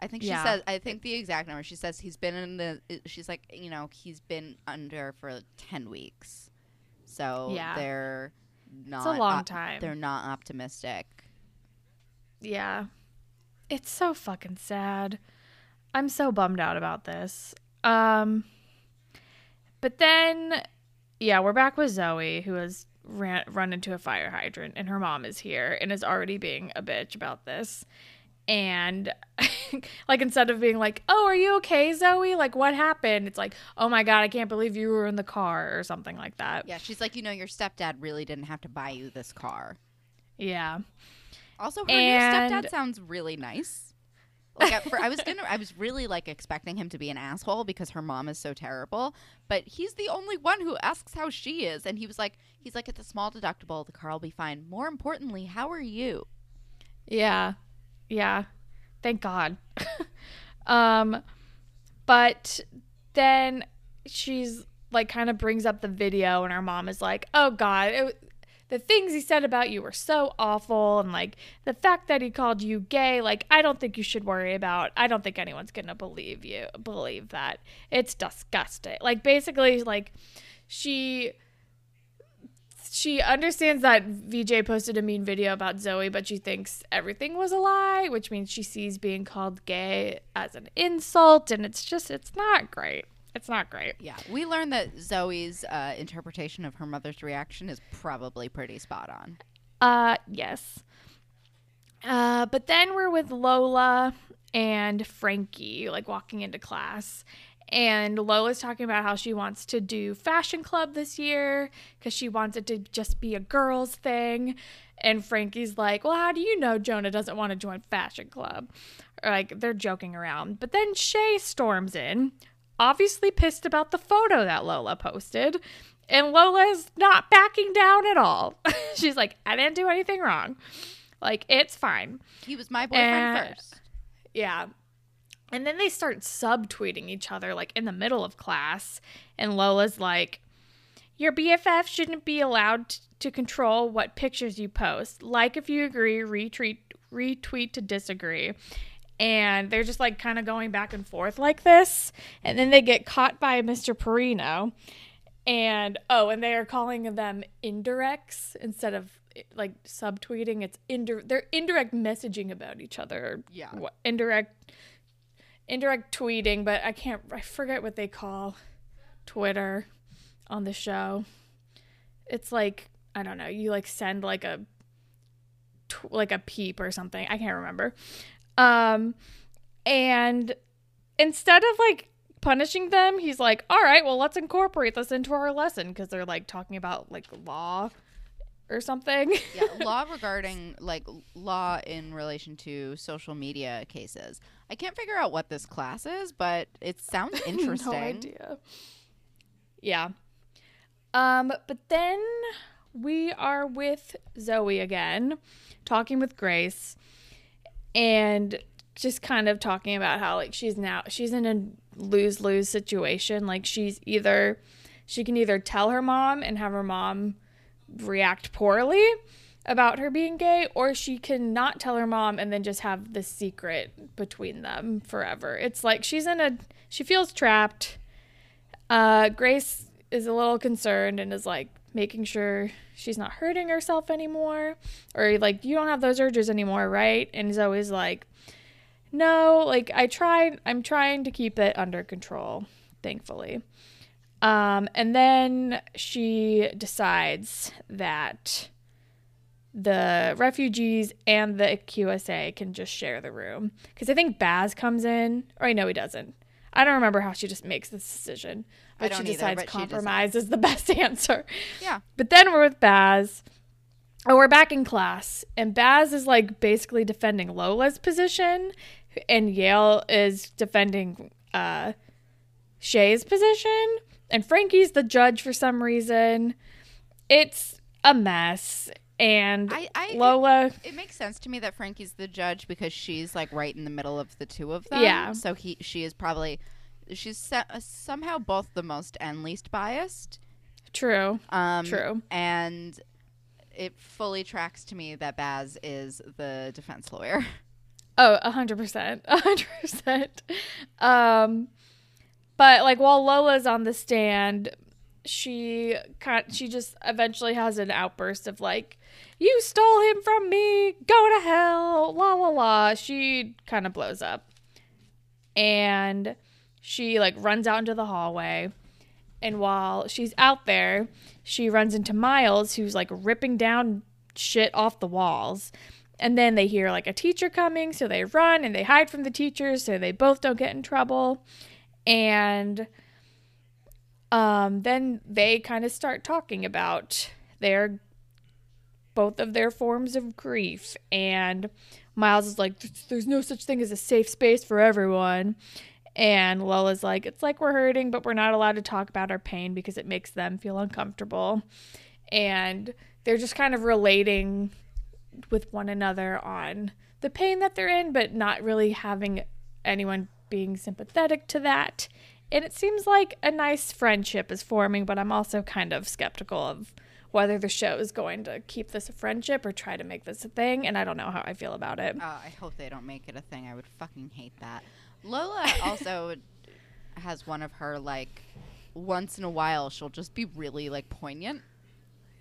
I think she Yeah. says. I think the exact number. She says he's been in the. She's like, you know, he's been under for ten weeks. So Yeah. they're not. It's a long op- time. They're not optimistic. Yeah. It's so fucking sad. I'm so bummed out about this. Um but then yeah, we're back with Zoe who has ran run into a fire hydrant and her mom is here and is already being a bitch about this. And like instead of being like, "Oh, are you okay, Zoe? Like what happened?" It's like, "Oh my god, I can't believe you were in the car" or something like that. Yeah, she's like, you know, your stepdad really didn't have to buy you this car. Yeah. Also, her And- new stepdad sounds really nice. Like at fir- I was gonna, I was really like expecting him to be an asshole because her mom is so terrible. But he's the only one who asks how she is, and he was like, he's like, it's a small deductible. The car will be fine. More importantly, how are you? Yeah. Yeah. Thank God. um but then she's like kind of brings up the video and her mom is like, "Oh god, it, the things he said about you were so awful and like the fact that he called you gay, like I don't think you should worry about. I don't think anyone's to believe you believe that. It's disgusting." Like basically like she she understands that Vijay posted a mean video about Zoe, but she thinks everything was a lie, which means she sees being called gay as an insult, and it's just, it's not great. It's not great. Yeah, we learned that Zoe's uh, interpretation of her mother's reaction is probably pretty spot on. Uh, yes. Uh, but then we're with Lola and Frankie, like walking into class. And Lola's talking about how she wants to do fashion club this year because she wants it to just be a girls' thing. And Frankie's like, Well, how do you know Jonah doesn't want to join fashion club? Or like they're joking around. But then Shay storms in, obviously pissed about the photo that Lola posted. And Lola is not backing down at all. She's like, I didn't do anything wrong. Like, it's fine. He was my boyfriend Uh, first. Yeah. And then they start subtweeting each other, like in the middle of class. And Lola's like, Your BFF shouldn't be allowed t- to control what pictures you post. Like if you agree, retweet, retweet to disagree. And they're just like kind of going back and forth like this. And then they get caught by Mr. Perino. And oh, and they are calling them indirects instead of like subtweeting. It's indir- they're indirect messaging about each other. Yeah. What, indirect indirect tweeting, but I can't I forget what they call Twitter on the show. It's like I don't know, you like send like a like a peep or something. I can't remember. Um and instead of like punishing them, he's like, "All right, well, let's incorporate this into our lesson because they're like talking about like law or something." yeah, law regarding like law in relation to social media cases. I can't figure out what this class is, but it sounds interesting. no idea. Yeah. Um, but then we are with Zoe again, talking with Grace, and just kind of talking about how like she's now she's in a lose lose situation. Like she's either she can either tell her mom and have her mom react poorly about her being gay, or she can not tell her mom and then just have the secret between them forever. It's like she's in a she feels trapped. Uh, Grace is a little concerned and is like making sure she's not hurting herself anymore, or like you don't have those urges anymore, right? And Zoe's like, no, like I tried. I'm trying to keep it under control, thankfully. Um, and then she decides that the refugees and the QSA can just share the room. Because I think Baz comes in, or I know he doesn't. I don't remember how she just makes this decision, but she don't either, decides but she compromise is the best answer. Yeah. But then we're with Baz. Oh, we're back in class, and Baz is like basically defending Lola's position, and Yael is defending uh, Shay's position, and Frankie's the judge for some reason. It's a mess, and I, I Lola. It makes sense to me that Frankie's the judge because she's like right in the middle of the two of them. Yeah. So he, she is probably, she's se- uh, somehow both the most and least biased. True. Um, True. And it fully tracks to me that Baz is the defense lawyer. Oh, a hundred percent, a hundred percent. Um, but like while Lola's on the stand, she she just eventually has an outburst of like, "You stole him from me. Go to hell." La la la. She kind of blows up, and she like runs out into the hallway. And while she's out there, she runs into Miles, who's like ripping down shit off the walls. And then they hear like a teacher coming, so they run and they hide from the teachers so they both don't get in trouble. And um, then they kind of start talking about their both of their forms of grief. And Miles is like, "There's no such thing as a safe space for everyone." And Lola's like, "It's like we're hurting, but we're not allowed to talk about our pain because it makes them feel uncomfortable." And they're just kind of relating with one another on the pain that they're in, but not really having anyone being sympathetic to that. And it seems like a nice friendship is forming, but I'm also kind of skeptical of whether the show is going to keep this a friendship or try to make this a thing. And I don't know how I feel about it. Oh, I hope they don't make it a thing. I would fucking hate that. Lola also has one of her like once in a while she'll just be really like poignant.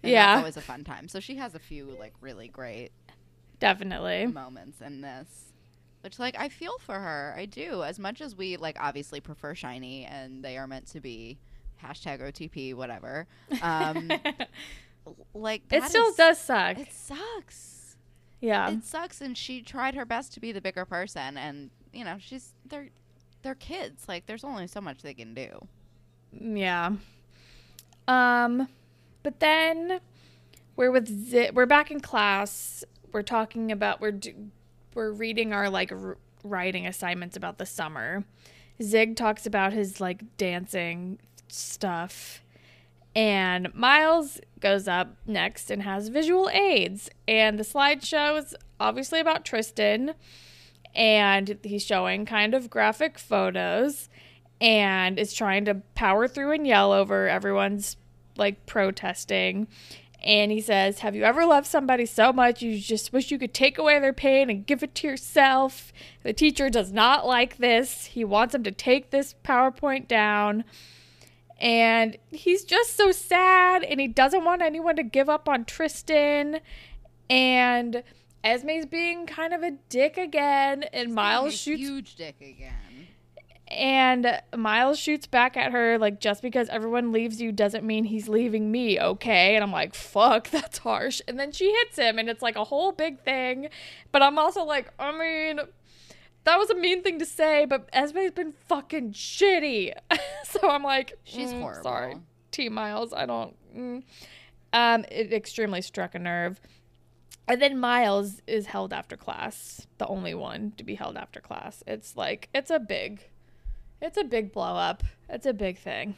And Yeah. always a fun time. So she has a few like really great Definitely. moments in this. Which like I feel for her. I do. As much as we like obviously prefer shiny and they are meant to be hashtag OTP, whatever. Um like it still is- does suck. It sucks. Yeah. it sucks and she tried her best to be the bigger person and you know she's they're they're kids like there's only so much they can do Yeah. Um, but then we're with Z- we're back in class. We're talking about we're do- we're reading our like r- writing assignments about the summer. Zig talks about his like dancing stuff. And Miles goes up next and has visual aids. And the slideshow is obviously about Tristan. And he's showing kind of graphic photos and is trying to power through and yell over everyone's like protesting. And he says, Have you ever loved somebody so much you just wish you could take away their pain and give it to yourself? The teacher does not like this. He wants him to take this PowerPoint down. And he's just so sad and he doesn't want anyone to give up on Tristan. And Esme's being kind of a dick again. And Miles shoots huge dick again and Miles shoots back at her like just because everyone leaves you doesn't mean he's leaving me, okay? And I'm like, fuck, that's harsh. And then she hits him and it's like a whole big thing. But I'm also like, I mean, that was a mean thing to say, but Esme's been fucking shitty. so I'm like, She's mm, horrible. Sorry, T Miles. I don't. Mm. Um, it extremely struck a nerve. And then Miles is held after class, the only one to be held after class. It's like it's a big, it's a big blow up. It's a big thing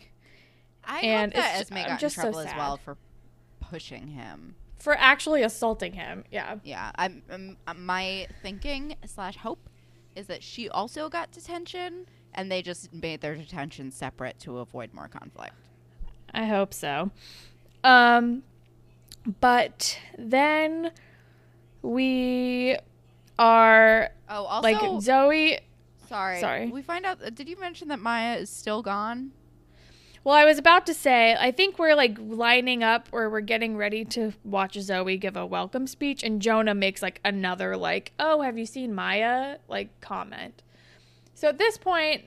i And hope that it's esme I'm got in just so trouble as well for pushing him for actually assaulting him. Yeah, yeah i'm, um uh, my thinking slash hope is that she also got detention and they just made their detention separate to avoid more conflict I hope so. Um, but then we are oh also like Zoe. Sorry sorry. we find out did you mention that maya is still gone Well, I was about to say, I think we're like lining up or we're getting ready to watch Zoe give a welcome speech, and Jonah makes like another, like, oh, have you seen Maya? Like, comment. So at this point,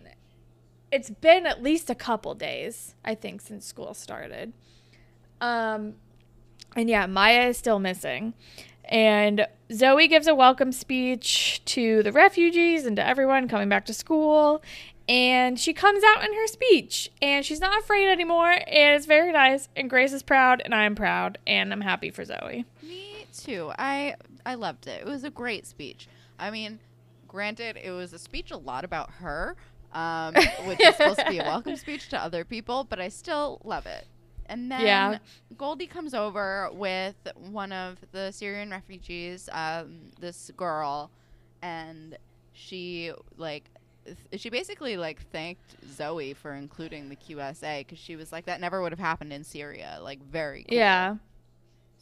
it's been at least a couple days, I think, since school started. Um, and yeah, Maya is still missing. And Zoe gives a welcome speech to the refugees and to everyone coming back to school. And she comes out in her speech and she's not afraid anymore. And it's very nice. And Grace is proud and I'm proud. And I'm happy for Zoe. Me too. I I loved it. It was a great speech. I mean, granted, it was a speech a lot about her, um, which is supposed to be a welcome speech to other people, but I still love it. And then Yeah. Goldi comes over with one of the Syrian refugees, um, this girl, and she like th- she basically like thanked Zoe for including the QSA because she was like that never would have happened in Syria. Like very cool. Yeah.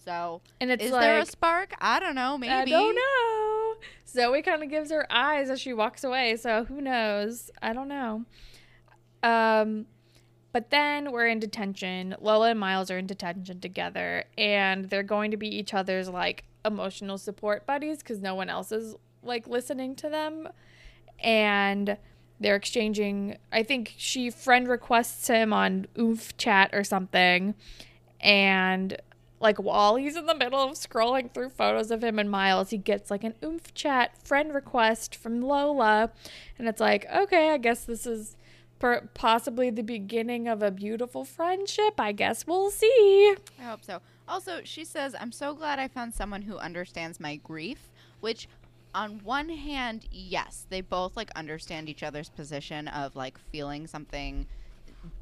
So And it's is like, there a spark? I don't know. Maybe. I don't know. Zoe kind of gives her eyes as she walks away. So who knows? I don't know. Um, but then we're in detention. Lola and Miles are in detention together, and they're going to be each other's like emotional support buddies because no one else is like listening to them. And they're exchanging, I think she friend requests him on Oof Chat or something. And like while he's in the middle of scrolling through photos of him and Miles, he gets like an oomph chat friend request from Lola. And it's like, okay, I guess this is per- possibly the beginning of a beautiful friendship. I guess we'll see. I hope so. Also, she says, I'm so glad I found someone who understands my grief, which on one hand, yes, they both like understand each other's position of like feeling something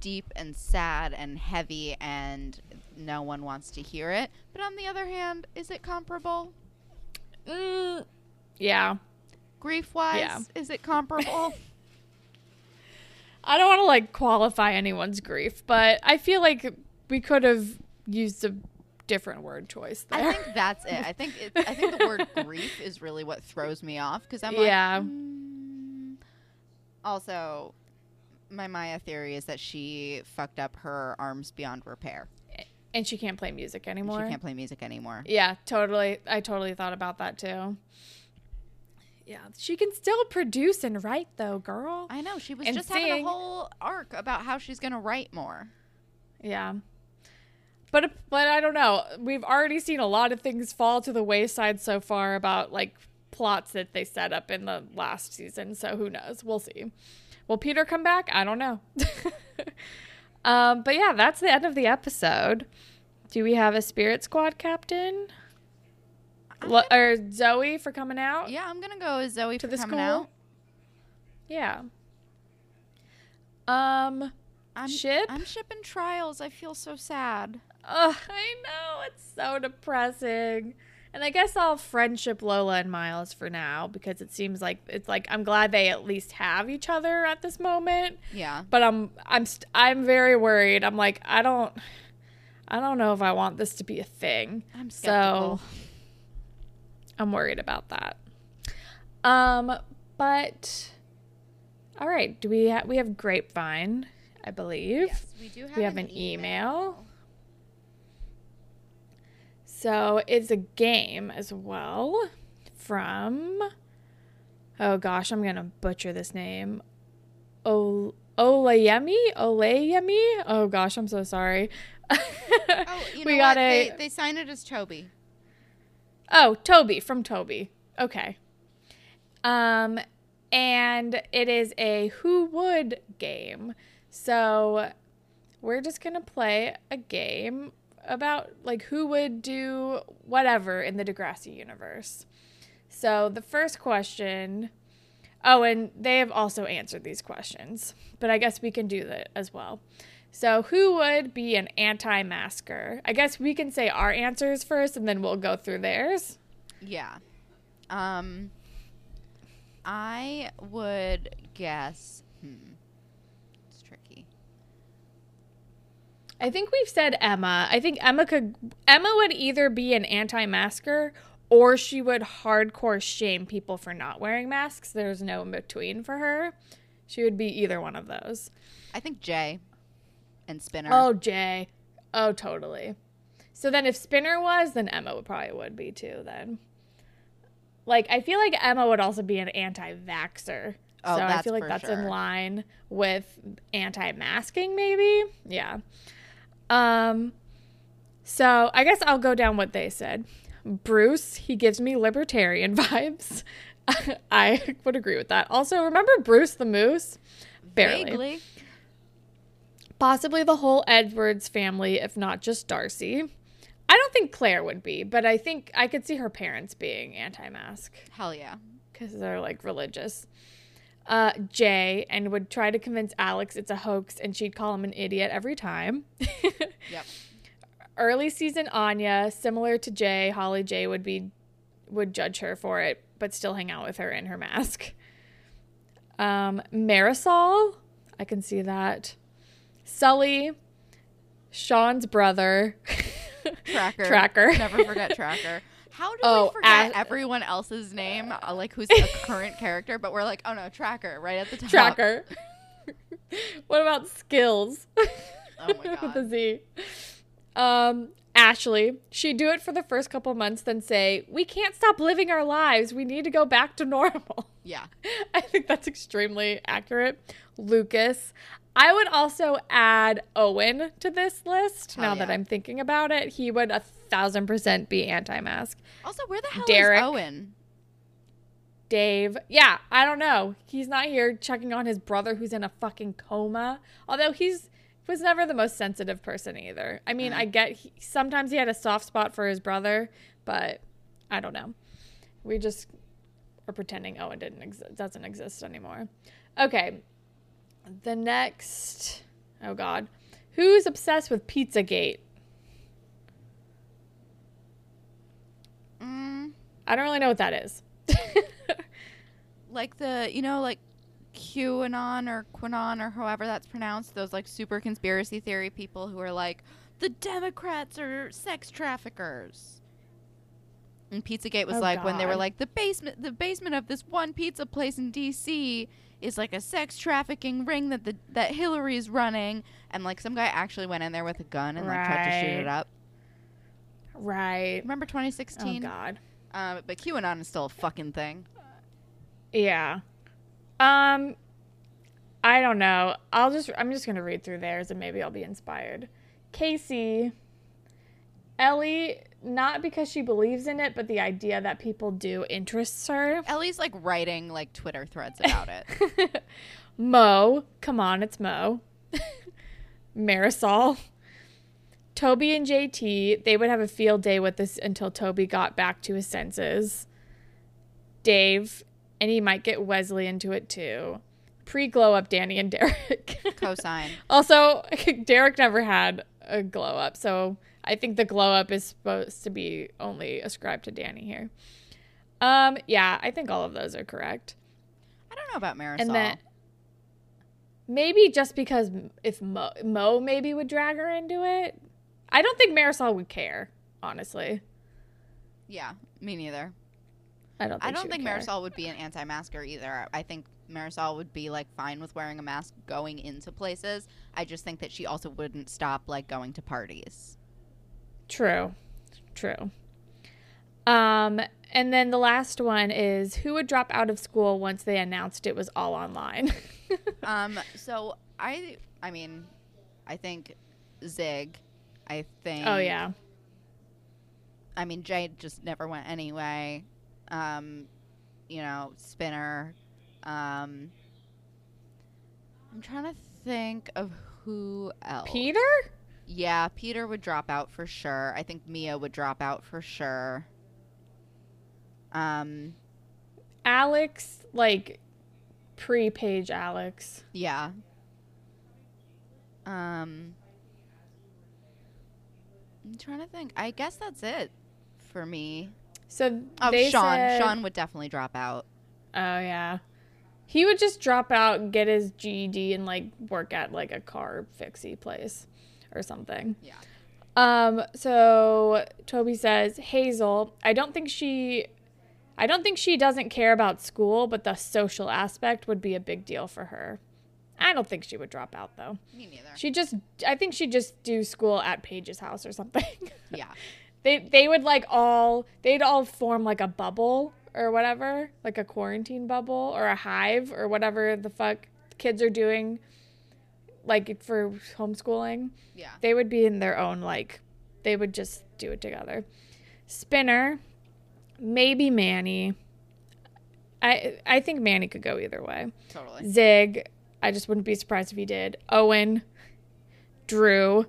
deep and sad and heavy and no one wants to hear it. But on the other hand, is it comparable? Mm, yeah. Grief wise, Yeah. is it comparable? I don't want to like qualify anyone's grief, but I feel like we could have used a different word choice there. I think that's it. I think it, I think the word grief is really what throws me off because I'm Yeah. like. mm. Also, my Maya theory is that she fucked up her arms beyond repair. and she can't play music anymore. She can't play music anymore. Yeah, totally. I totally thought about that too. Yeah, she can still produce and write though, girl. I know she was And just having a whole arc about how she's gonna write more. Yeah. But but I don't know. We've already seen a lot of things fall to the wayside so far about like plots that they set up in the last season. So who knows? We'll see. Will Peter come back? I don't know. um, but yeah, that's the end of the episode. Do we have a Spirit Squad captain? Lo- or Zoe for coming out? Yeah, I'm gonna go with Zoe To for the coming school? out. Yeah. Um. I'm Ship? I'm shipping Triles. I feel so sad. Ugh, I know it's so depressing. And I guess I'll friendship Lola and Miles for now because it seems like it's like I'm glad they at least have each other at this moment. Yeah. But I'm I'm st- I'm very worried. I'm like I don't I don't know if I want this to be a thing. I'm skeptical. So I'm worried about that. Um, but all right. Do we ha- we have Grapevine? I believe Yes, we do have, we have an email. So it's a game as well from. Oh gosh, I'm gonna butcher this name. O Olayemi Olayemi. Oh gosh, I'm so sorry. Oh, you know we what? got a. They, they sign it as Toby. Oh, Toby from Toby. Okay. Um, and it is a who would game. So we're just gonna play a game about like who would do whatever in the Degrassi universe. So the first question. Oh, and they have also answered these questions, but I guess we can do that as well. So, who would be an anti masker? I guess we can say our answers first and then we'll go through theirs. Yeah. Um, I would guess. Hmm. It's tricky. I think we've said Emma. I think Emma could Emma would either be an anti-masker or she would hardcore shame people for not wearing masks. There's no in between for her. She would be either one of those. I think Jay and Spinner. Oh, Jay. Oh, totally. So then if Spinner was, then Emma would probably would be too then. Like I feel like Emma would also be an anti-vaxxer. Oh, so I feel like that's sure. in line with anti-masking maybe. Yeah. Um so I guess I'll go down what they said. Bruce, he gives me libertarian vibes. I would agree with that. Also, remember Bruce the Moose? Barely. Vaguely. Possibly the whole Edwards family, if not just Darcy. I don't think Clare would be, but I think I could see her parents being anti mask Hell yeah. because they're like religious. Uh, Jay and would try to convince Alex it's a hoax and she'd call him an idiot every time. Yep. Early season Anya, similar to Jay, Holly J would be would judge her for it, but still hang out with her in her mask. Um, Marisol, I can see that. Sully, Sean's brother, Tracker. Tracker. Never forget Tracker. How do Oh, we forget Ash- everyone else's name, uh, like who's a current character, but we're like, oh no, Tracker, right at the top. Tracker. what about skills? Oh my With a god. Z. Um, Ashley, she'd do it for the first couple months, then say, We can't stop living our lives. We need to go back to normal. Yeah. I think that's extremely accurate. Lucas. I would also add Owen to this list Hell now that. I'm thinking about it. He would a thousand percent be anti mask. Also, where the hell Derek. is Owen? Dave. Yeah, I don't know. He's not here checking on his brother who's in a fucking coma. Although he's was never the most sensitive person either. I mean, Mm. I get he, sometimes he had a soft spot for his brother, but I don't know. We just are pretending Owen didn't ex- doesn't exist anymore. Okay. The next Oh god. Who's obsessed with Pizzagate? Mm, I don't really know what that is. like the, you know, like QAnon or Quanon or however that's pronounced, those like super conspiracy theory people who are like, the Democrats are sex traffickers. And Pizzagate was Oh, like when they were like the basement the basement of this one pizza place in DC is like a sex trafficking ring that the that Hillary's running and like some guy actually went in there with a gun and like tried to shoot it up. right. Remember 2016? Oh 2016? god. Um, but QAnon is still a fucking thing. Yeah. Um I don't know. I'll just I'm just going to read through theirs and maybe I'll be inspired. Casey Ellie not because she believes in it, but the idea that people do interests her. Ellie's like writing like Twitter threads about it. Mo, come on, it's Mo. Marisol. Toby and JT, they would have a field day with this until Toby got back to his senses. Dave, and he might get Wesley into it too. Pre glow up Danny and Derek. Cosign. also, Derek never had a glow up, so I think the glow up is supposed to be only ascribed to Danny here. Um, yeah, I think all of those are correct. I don't know about Marisol. And then maybe just because if Mo, Mo maybe would drag her into it. I don't think Marisol would care, honestly. yeah, me neither. I don't. Think I don't would think care. Marisol would be an anti-masker either. I think Marisol would be like fine with wearing a mask going into places. I just think that she also wouldn't stop like going to parties. True, true. Um, and then the last one is who would drop out of school once they announced it was all online. um, so I, I mean, I think Zig. I think. oh yeah, I mean, Jade just never went anyway. Um, you know, Spinner. Um, I'm trying to think of who else. Peter. Yeah, Peter would drop out for sure. I think Mia would drop out for sure. Um, Alex, like pre-Paige Alex. yeah. Um, I'm trying to think. I guess that's it for me. So Oh, Sean. said- Sean would definitely drop out. Oh yeah. He would just drop out, get his GED and like work at like a car fixie place or something. Yeah. Um so Toby says, "Hazel, I don't think she I don't think she doesn't care about school, but the social aspect would be a big deal for her. I don't think she would drop out though. Me neither. She just I think she'd just do school at Paige's house or something. Yeah. they they would like all they'd all form like a bubble or whatever, like a quarantine bubble or a hive or whatever the fuck kids are doing like for homeschooling. Yeah. They would be in their own like they would just do it together. Spinner, maybe Manny. I I think Manny could go either way. Totally. Zig, I just wouldn't be surprised if he did. Owen, Drew,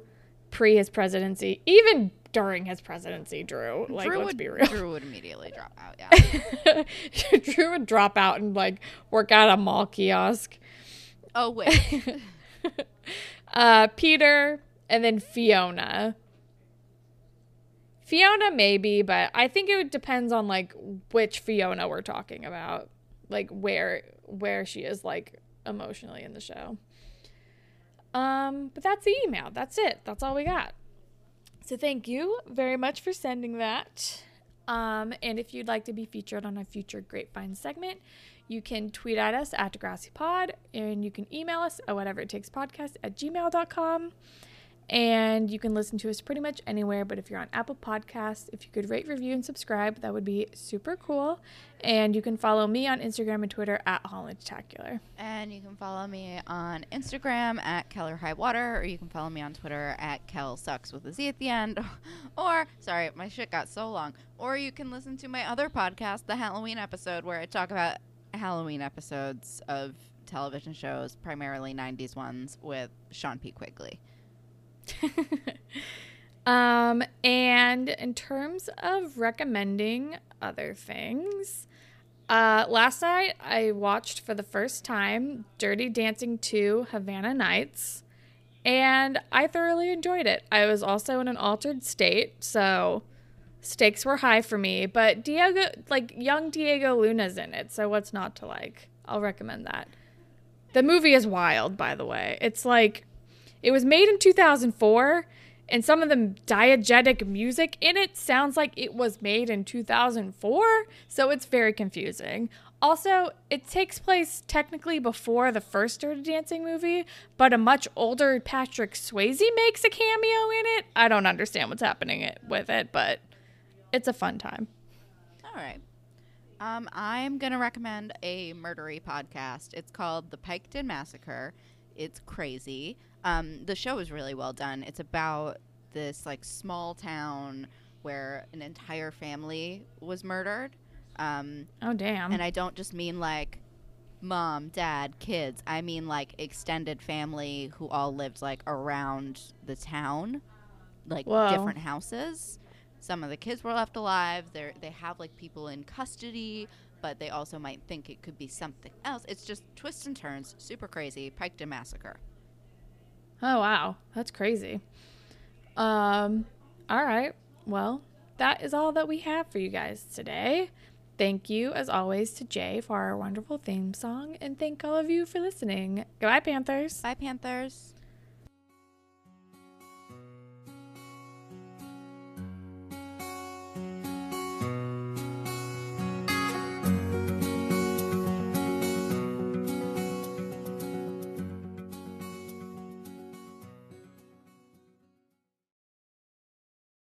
pre his presidency, even during his presidency, Drew. Like, Drew let's would be real. Drew would immediately drop out. Yeah. Drew would drop out and like work at a mall kiosk. oh wait. Uh, Peter, and then Fiona. Fiona maybe, but I think it depends on like which Fiona we're talking about, like where where she is like emotionally in the show. Um, but that's the email. That's it. That's all we got. So thank you very much for sending that. Um, and if you'd like to be featured on a future Grapevine segment, you can tweet at us at Degrassi Pod, and you can email us at whatever it takes podcast at gmail.com. And you can listen to us pretty much anywhere. But if you're on Apple Podcasts, if you could rate, review, and subscribe, that would be super cool. And you can follow me on Instagram and Twitter at Hollandtacular. And you can follow me on Instagram at Keller High Water, or you can follow me on Twitter at Kel Sucks with a Z at the end. or, sorry, my shit got so long. Or you can listen to my other podcast, the Halloween episode, where I talk about Halloween episodes of television shows, primarily 90s ones, with Sean P. Quigley. um, and in terms of recommending other things, uh, last night I watched for the first time Dirty Dancing 2 Havana Nights, and I thoroughly enjoyed it. I was also in an altered state, so stakes were high for me, but Diego, like young Diego Luna's in it, so what's not to like? I'll recommend that. The movie is wild, by the way. It's like it was made in 2004, and some of the diegetic music in it sounds like it was made in 2004, so it's very confusing. Also, it takes place technically before the first Dirty Dancing movie, but a much older Patrick Swayze makes a cameo in it. I don't understand what's happening with it, but it's a fun time. All right. Um, I'm going to recommend a murdery podcast. It's called The Piketon Massacre. It's crazy. Um, the show is really well done. It's about this like small town where an entire family was murdered. Um, oh damn! And I don't just mean like mom, dad, kids. I mean like extended family who all lived like around the town, like Whoa. different houses. Some of the kids were left alive. They they have like people in custody, but they also might think it could be something else. It's just twists and turns, super crazy. Piketon Massacre. Oh wow, that's crazy. Um, all right. Well, that is all that we have for you guys today. Thank you, as always, to Jay for our wonderful theme song, and thank all of you for listening. Goodbye, Panthers. Bye, Panthers.